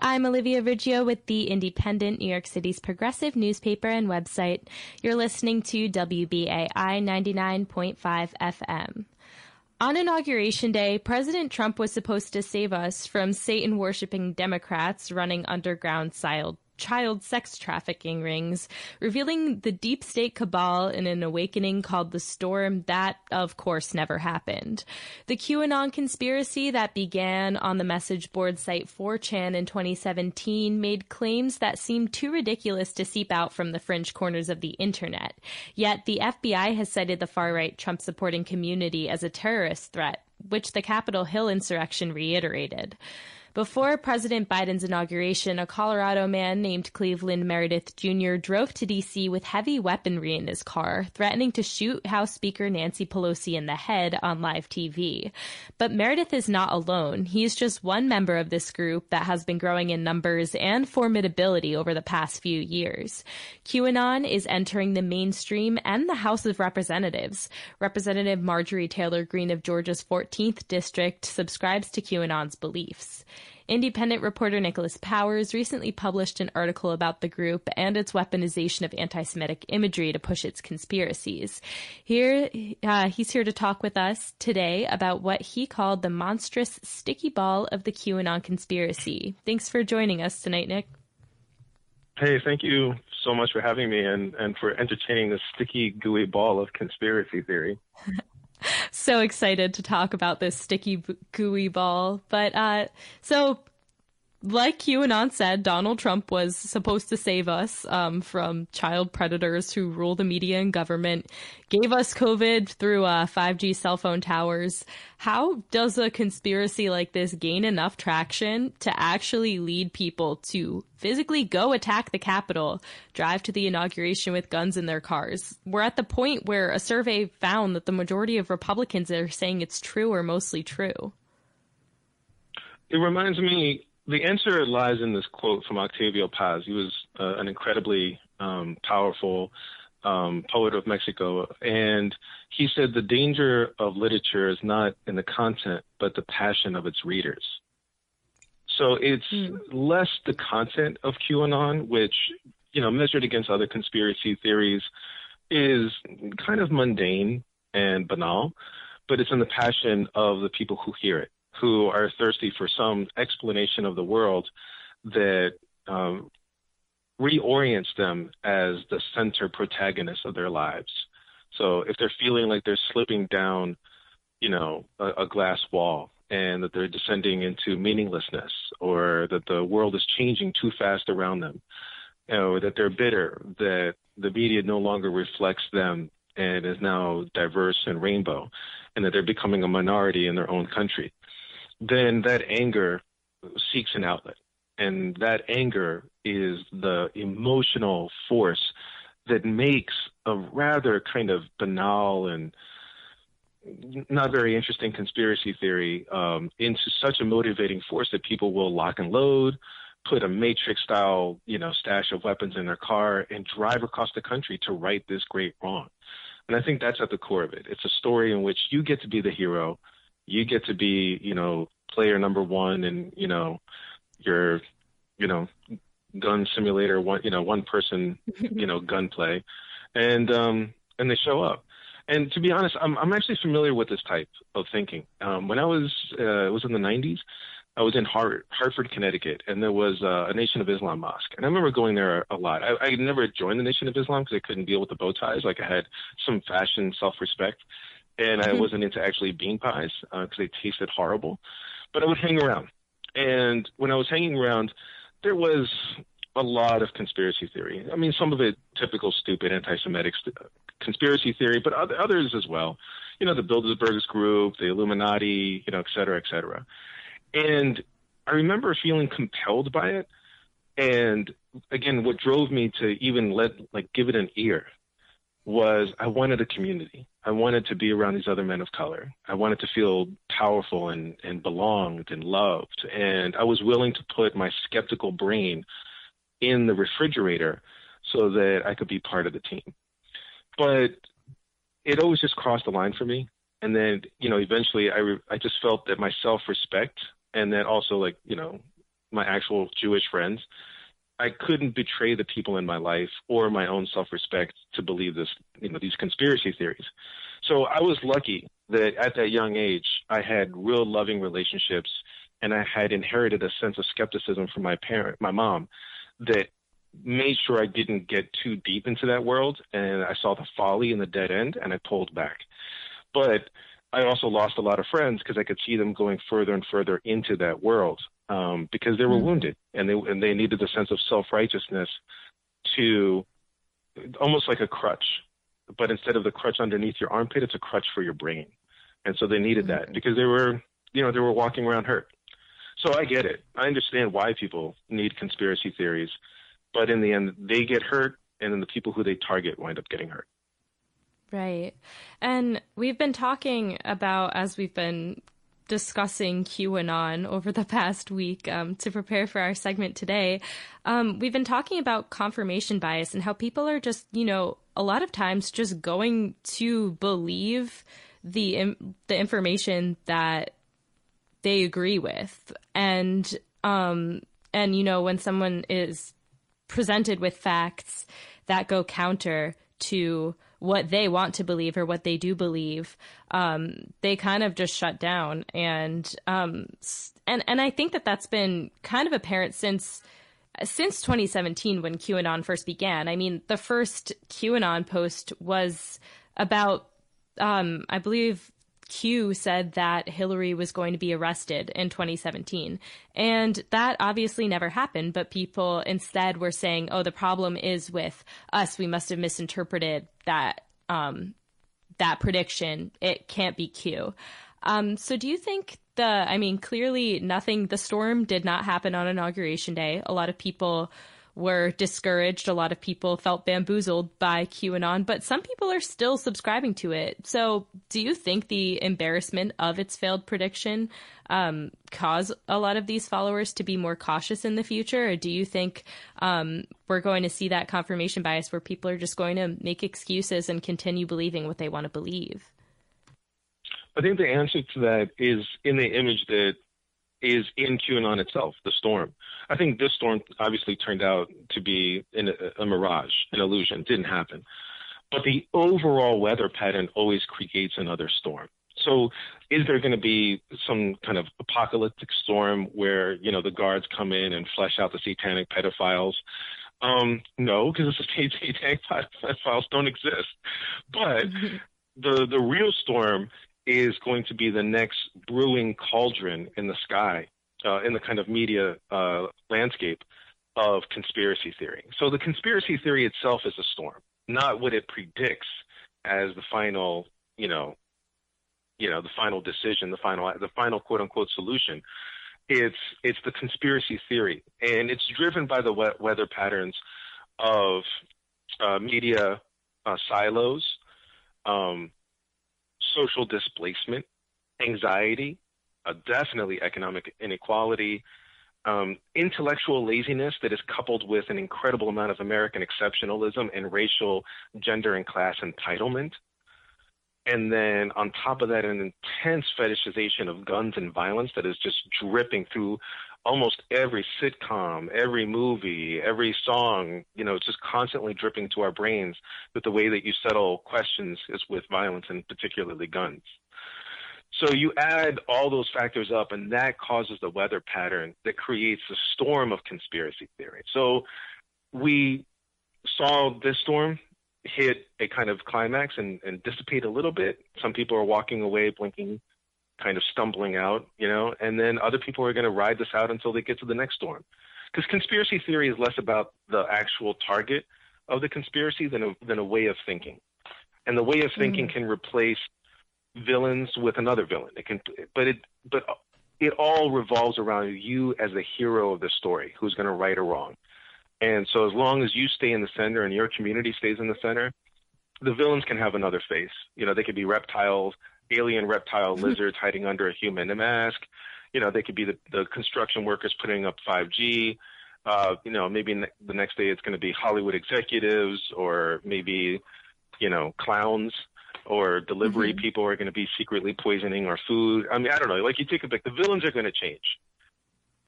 I'm Olivia Riggio with the Indypendent, New York City's progressive newspaper and website. You're listening to WBAI 99.5 FM. On Inauguration Day, President Trump was supposed to save us from Satan worshipping Democrats running underground child sex trafficking rings, revealing the deep state cabal in an awakening called the Storm that, of course, never happened. The QAnon conspiracy that began on the message board site 4chan in 2017 made claims that seemed too ridiculous to seep out from the fringe corners of the internet. Yet the FBI has cited the far right Trump supporting community as a terrorist threat, which the Capitol Hill insurrection reiterated. Before President Biden's inauguration, a Colorado man named Cleveland Meredith Jr. drove to D.C. with heavy weaponry in his car, threatening to shoot House Speaker Nancy Pelosi in the head on live TV. But Meredith is not alone. He's just one member of this group that has been growing in numbers and formidability over the past few years. QAnon is entering the mainstream and the House of Representatives. Representative Marjorie Taylor Greene of Georgia's 14th district subscribes to QAnon's beliefs. Indypendent reporter Nicholas Powers recently published an article about the group and its weaponization of anti Semitic imagery to push its conspiracies. Here, uh, he's here to talk with us today about what he called the monstrous sticky ball of the QAnon conspiracy. Thanks for joining us tonight, Nick. Hey, thank you so much for having me and, and for entertaining this sticky, gooey ball of conspiracy theory. so excited to talk about this sticky gooey ball. But uh, so like QAnon said, Donald Trump was supposed to save us um, from child predators who rule the media and government, gave us COVID through uh, 5G cell phone towers. How does a conspiracy like this gain enough traction to actually lead people to physically go attack the Capitol, drive to the inauguration with guns in their cars? We're at the point where a survey found that the majority of Republicans are saying it's true or mostly true. It reminds me the answer lies in this quote from Octavio Paz. He was uh, an incredibly um, powerful um, poet of Mexico, and he said the danger of literature is not in the content, but the passion of its readers. So it's mm. less the content of QAnon, which, you know, measured against other conspiracy theories, is kind of mundane and banal, but it's in the passion of the people who hear it who are thirsty for some explanation of the world that um, reorients them as the center protagonist of their lives. So if they're feeling like they're slipping down, you know, a, a glass wall and that they're descending into meaninglessness or that the world is changing too fast around them, you know, that they're bitter, that the media no longer reflects them and is now diverse and rainbow, and that they're becoming a minority in their own country then that anger seeks an outlet. And that anger is the emotional force that makes a rather kind of banal and not very interesting conspiracy theory um, into such a motivating force that people will lock and load, put a matrix style, you know, stash of weapons in their car and drive across the country to right this great wrong. And I think that's at the core of it. It's a story in which you get to be the hero you get to be, you know, player number one and, you know, your, you know, gun simulator, one, you know, one person, you know, gunplay. And, um, and they show up. And to be honest, I'm, I'm actually familiar with this type of thinking. Um, when I was, uh, it was in the 90s, I was in Hartford, Hartford, Connecticut, and there was uh, a Nation of Islam mosque. And I remember going there a lot. I, I never joined the Nation of Islam because I couldn't deal with the bow ties. Like I had some fashion self respect and I mm-hmm. wasn't into actually bean pies because uh, they tasted horrible. But I would hang around, and when I was hanging around, there was a lot of conspiracy theory. I mean, some of it typical stupid anti-Semitic st- conspiracy theory, but other, others as well. You know, the Bilderberg Group, the Illuminati, you know, et cetera, et cetera. And I remember feeling compelled by it. And again, what drove me to even let, like, give it an ear was I wanted a community. I wanted to be around these other men of color. I wanted to feel powerful and, and belonged and loved. And I was willing to put my skeptical brain in the refrigerator so that I could be part of the team. But it always just crossed the line for me. And then, you know, eventually I, re- I just felt that my self respect and then also like, you know, my actual Jewish friends, I couldn't betray the people in my life or my own self-respect to believe this, you know, these conspiracy theories. So I was lucky that at that young age, I had real loving relationships and I had inherited a sense of skepticism from my parent, my mom, that made sure I didn't get too deep into that world. And I saw the folly and the dead end and I pulled back. But I also lost a lot of friends because I could see them going further and further into that world um, because they were mm-hmm. wounded and they and they needed a sense of self righteousness to almost like a crutch, but instead of the crutch underneath your armpit, it's a crutch for your brain, and so they needed mm-hmm. that because they were you know they were walking around hurt. So I get it. I understand why people need conspiracy theories, but in the end, they get hurt, and then the people who they target wind up getting hurt. Right. And we've been talking about, as we've been discussing QAnon over the past week um, to prepare for our segment today, um, we've been talking about confirmation bias and how people are just, you know, a lot of times just going to believe the the information that they agree with, and um, and you know when someone is presented with facts that go counter to what they want to believe or what they do believe, um, they kind of just shut down. And um, and and I think that that's been kind of apparent since since 2017 when QAnon first began. I mean, the first QAnon post was about um, I believe Q said that Hillary was going to be arrested in 2017. And that obviously never happened, but people instead were saying, oh, the problem is with us. We must have misinterpreted that, um, that prediction. It can't be Q. Um, so do you think the, I mean, clearly nothing, the storm did not happen on inauguration day. A lot of people were discouraged. A lot of people felt bamboozled by QAnon, but some people are still subscribing to it. So, do you think the embarrassment of its failed prediction um, cause a lot of these followers to be more cautious in the future, or do you think um, we're going to see that confirmation bias where people are just going to make excuses and continue believing what they want to believe? I think the answer to that is in the image that is in QAnon itself, the storm. I think this storm obviously turned out to be a, a mirage, an illusion, didn't happen. But the overall weather pattern always creates another storm. So is there going to be some kind of apocalyptic storm where, you know, the guards come in and flesh out the satanic pedophiles? Um, no, because the satanic pedophiles don't exist. But the the real storm is going to be the next brewing cauldron in the sky, uh, in the kind of media uh, landscape of conspiracy theory. So the conspiracy theory itself is a storm, not what it predicts as the final, you know, you know, the final decision, the final, the final quote unquote solution. It's it's the conspiracy theory, and it's driven by the weather patterns of uh, media uh, silos, um, social displacement, anxiety, uh, definitely economic inequality, um, intellectual laziness that is coupled with an incredible amount of American exceptionalism and racial, gender, and class entitlement. And then on top of that, an intense fetishization of guns and violence that is just dripping through almost every sitcom, every movie, every song, you know, it's just constantly dripping to our brains that the way that you settle questions is with violence and particularly guns. So you add all those factors up and that causes the weather pattern that creates a storm of conspiracy theory. So we saw this storm hit a kind of climax and, and dissipate a little bit. Some people are walking away blinking kind of stumbling out, you know, and then other people are going to ride this out until they get to the next storm. Because conspiracy theory is less about the actual target of the conspiracy than a, than a way of thinking. And the way of thinking mm-hmm. can replace villains with another villain. It can, but it, but it all revolves around you as the hero of the story, who's going to right or wrong. And so as long as you stay in the center and your community stays in the center, the villains can have another face. You know, they could be reptiles, alien reptile mm-hmm. lizards hiding under a human mask. You know, they could be the, the construction workers putting up 5G. Uh, you know, maybe ne- the next day it's going to be Hollywood executives or maybe, you know, clowns or delivery mm-hmm. people are going to be secretly poisoning our food. I mean, I don't know. Like you take a back, the villains are going to change.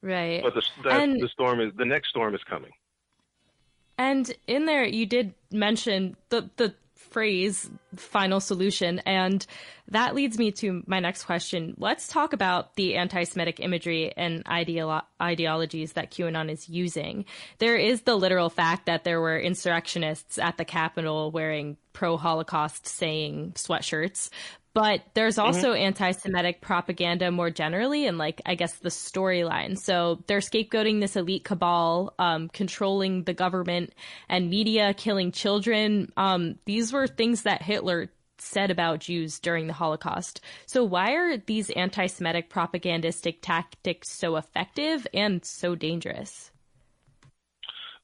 Right. But the the, and, the storm is the next storm is coming. And in there, you did mention the the phrase final solution. And that leads me to my next question. Let's talk about the anti Semitic imagery and ideolo- ideologies that QAnon is using. There is the literal fact that there were insurrectionists at the Capitol wearing pro Holocaust saying sweatshirts, but there's mm-hmm. also mm-hmm. anti-Semitic propaganda more generally, and like I guess the storyline. So they're scapegoating this elite cabal, um, controlling the government and media, killing children. Um, these were things that Hitler said about Jews during the Holocaust. So why are these anti-Semitic propagandistic tactics so effective and so dangerous?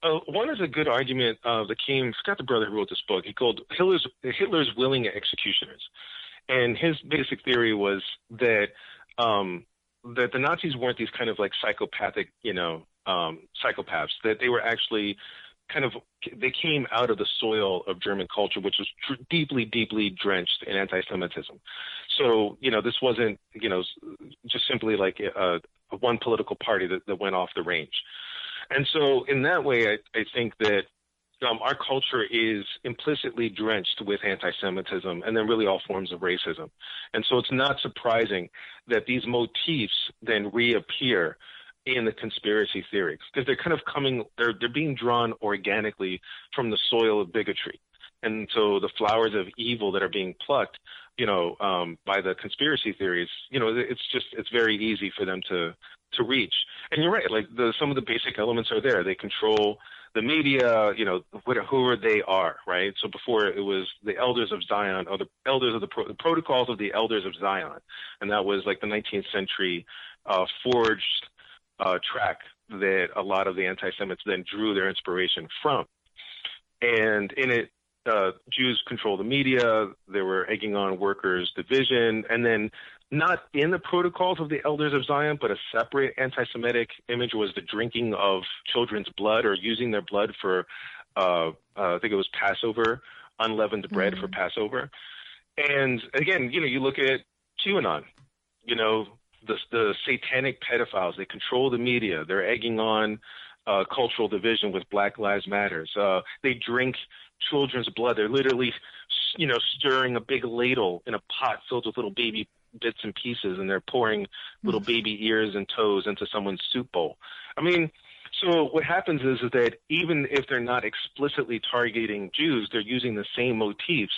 Uh, one is a good argument uh, that came. Scott, the brother who wrote this book. He called Hitler's Hitler's willing executioners. And his basic theory was that um, that the Nazis weren't these kind of like psychopathic, you know, um, psychopaths. That they were actually kind of they came out of the soil of German culture, which was tr- deeply, deeply drenched in anti-Semitism. So you know, this wasn't you know just simply like a, a one political party that, that went off the range. And so in that way, I, I think that um, our culture is implicitly drenched with anti-Semitism and then really all forms of racism. And so it's not surprising that these motifs then reappear in the conspiracy theories because they're kind of coming, they're, they're being drawn organically from the soil of bigotry. And so the flowers of evil that are being plucked, you know, um, by the conspiracy theories, you know, it's just, it's very easy for them to, to reach. And you're right, like the, some of the basic elements are there. They control the media, you know, who they are, right? So before it was the elders of Zion or the elders of the, pro- the protocols of the elders of Zion, and that was like the 19th century uh, forged uh, track that a lot of the anti-Semites then drew their inspiration from. And in it, uh, Jews control the media. They were egging on workers' division, and then not in the protocols of the elders of Zion, but a separate anti-Semitic image was the drinking of children's blood or using their blood for, uh, uh, I think it was Passover, unleavened bread mm-hmm. for Passover. And again, you know, you look at QAnon, you know, the, the satanic pedophiles, they control the media. They're egging on uh, cultural division with Black Lives Matters. Uh, they drink children's blood. They're literally, you know, stirring a big ladle in a pot filled with little baby bits and pieces and they're pouring little mm. baby ears and toes into someone's soup bowl. I mean, so what happens is, is that even if they're not explicitly targeting Jews, they're using the same motifs.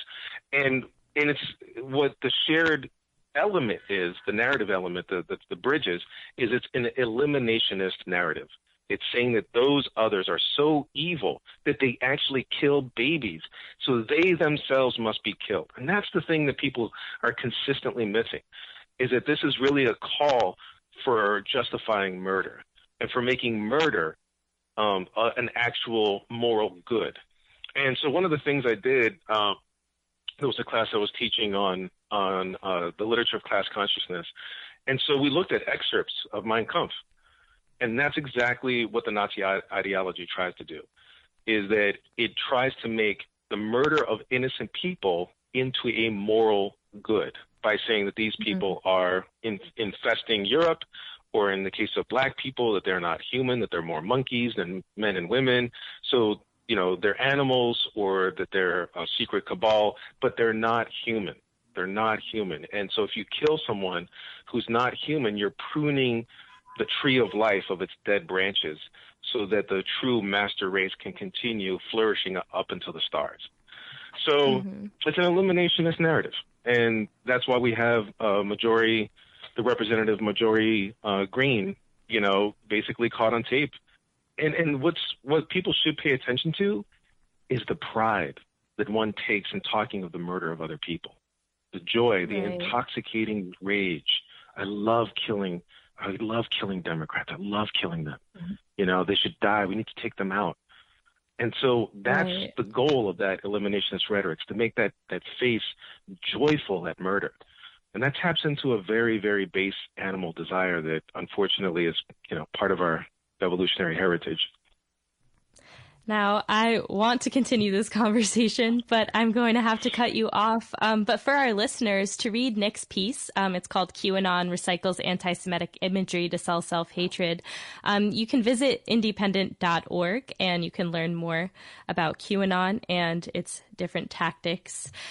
And and it's what the shared element is, the narrative element, the, the, the bridges, is it's an eliminationist narrative. It's saying that those others are so evil that they actually kill babies. So they themselves must be killed. And that's the thing that people are consistently missing is that this is really a call for justifying murder and for making murder um, an actual moral good. And so one of the things I did, uh, there was a class I was teaching on on uh, the literature of class consciousness, and so we looked at excerpts of Mein Kampf, and that's exactly what the Nazi ideology tries to do, is that it tries to make the murder of innocent people into a moral good by saying that these mm-hmm. people mm-hmm. are in, infesting Europe, or in the case of black people, that they're not human, that they're more monkeys than men and women. So, you know, they're animals or that they're a secret cabal, but they're not human. They're not human. And so if you kill someone who's not human, you're pruning the tree of life of its dead branches so that the true master race can continue flourishing up until the stars. So mm-hmm. it's an eliminationist narrative. And that's why we have uh, Marjorie, the representative Marjorie uh, Greene, you know, basically caught on tape. And, and what's, what people should pay attention to is the pride that one takes in talking of the murder of other people. The joy, the right. intoxicating rage. I love killing I love killing Democrats. I love killing them. Mm-hmm. You know, they should die. We need to take them out. And so that's right. the goal of that eliminationist rhetoric, to make that, that face joyful at murder. And that taps into a very, very base animal desire that unfortunately is, you know, part of our evolutionary heritage. Now, I want to continue this conversation, but I'm going to have to cut you off. Um, but for our listeners, to read Nick's piece, um, it's called QAnon Recycles Anti Semitic Imagery to Sell Self Hatred. Um, you can visit indypendent.org and you can learn more about QAnon and its different tactics.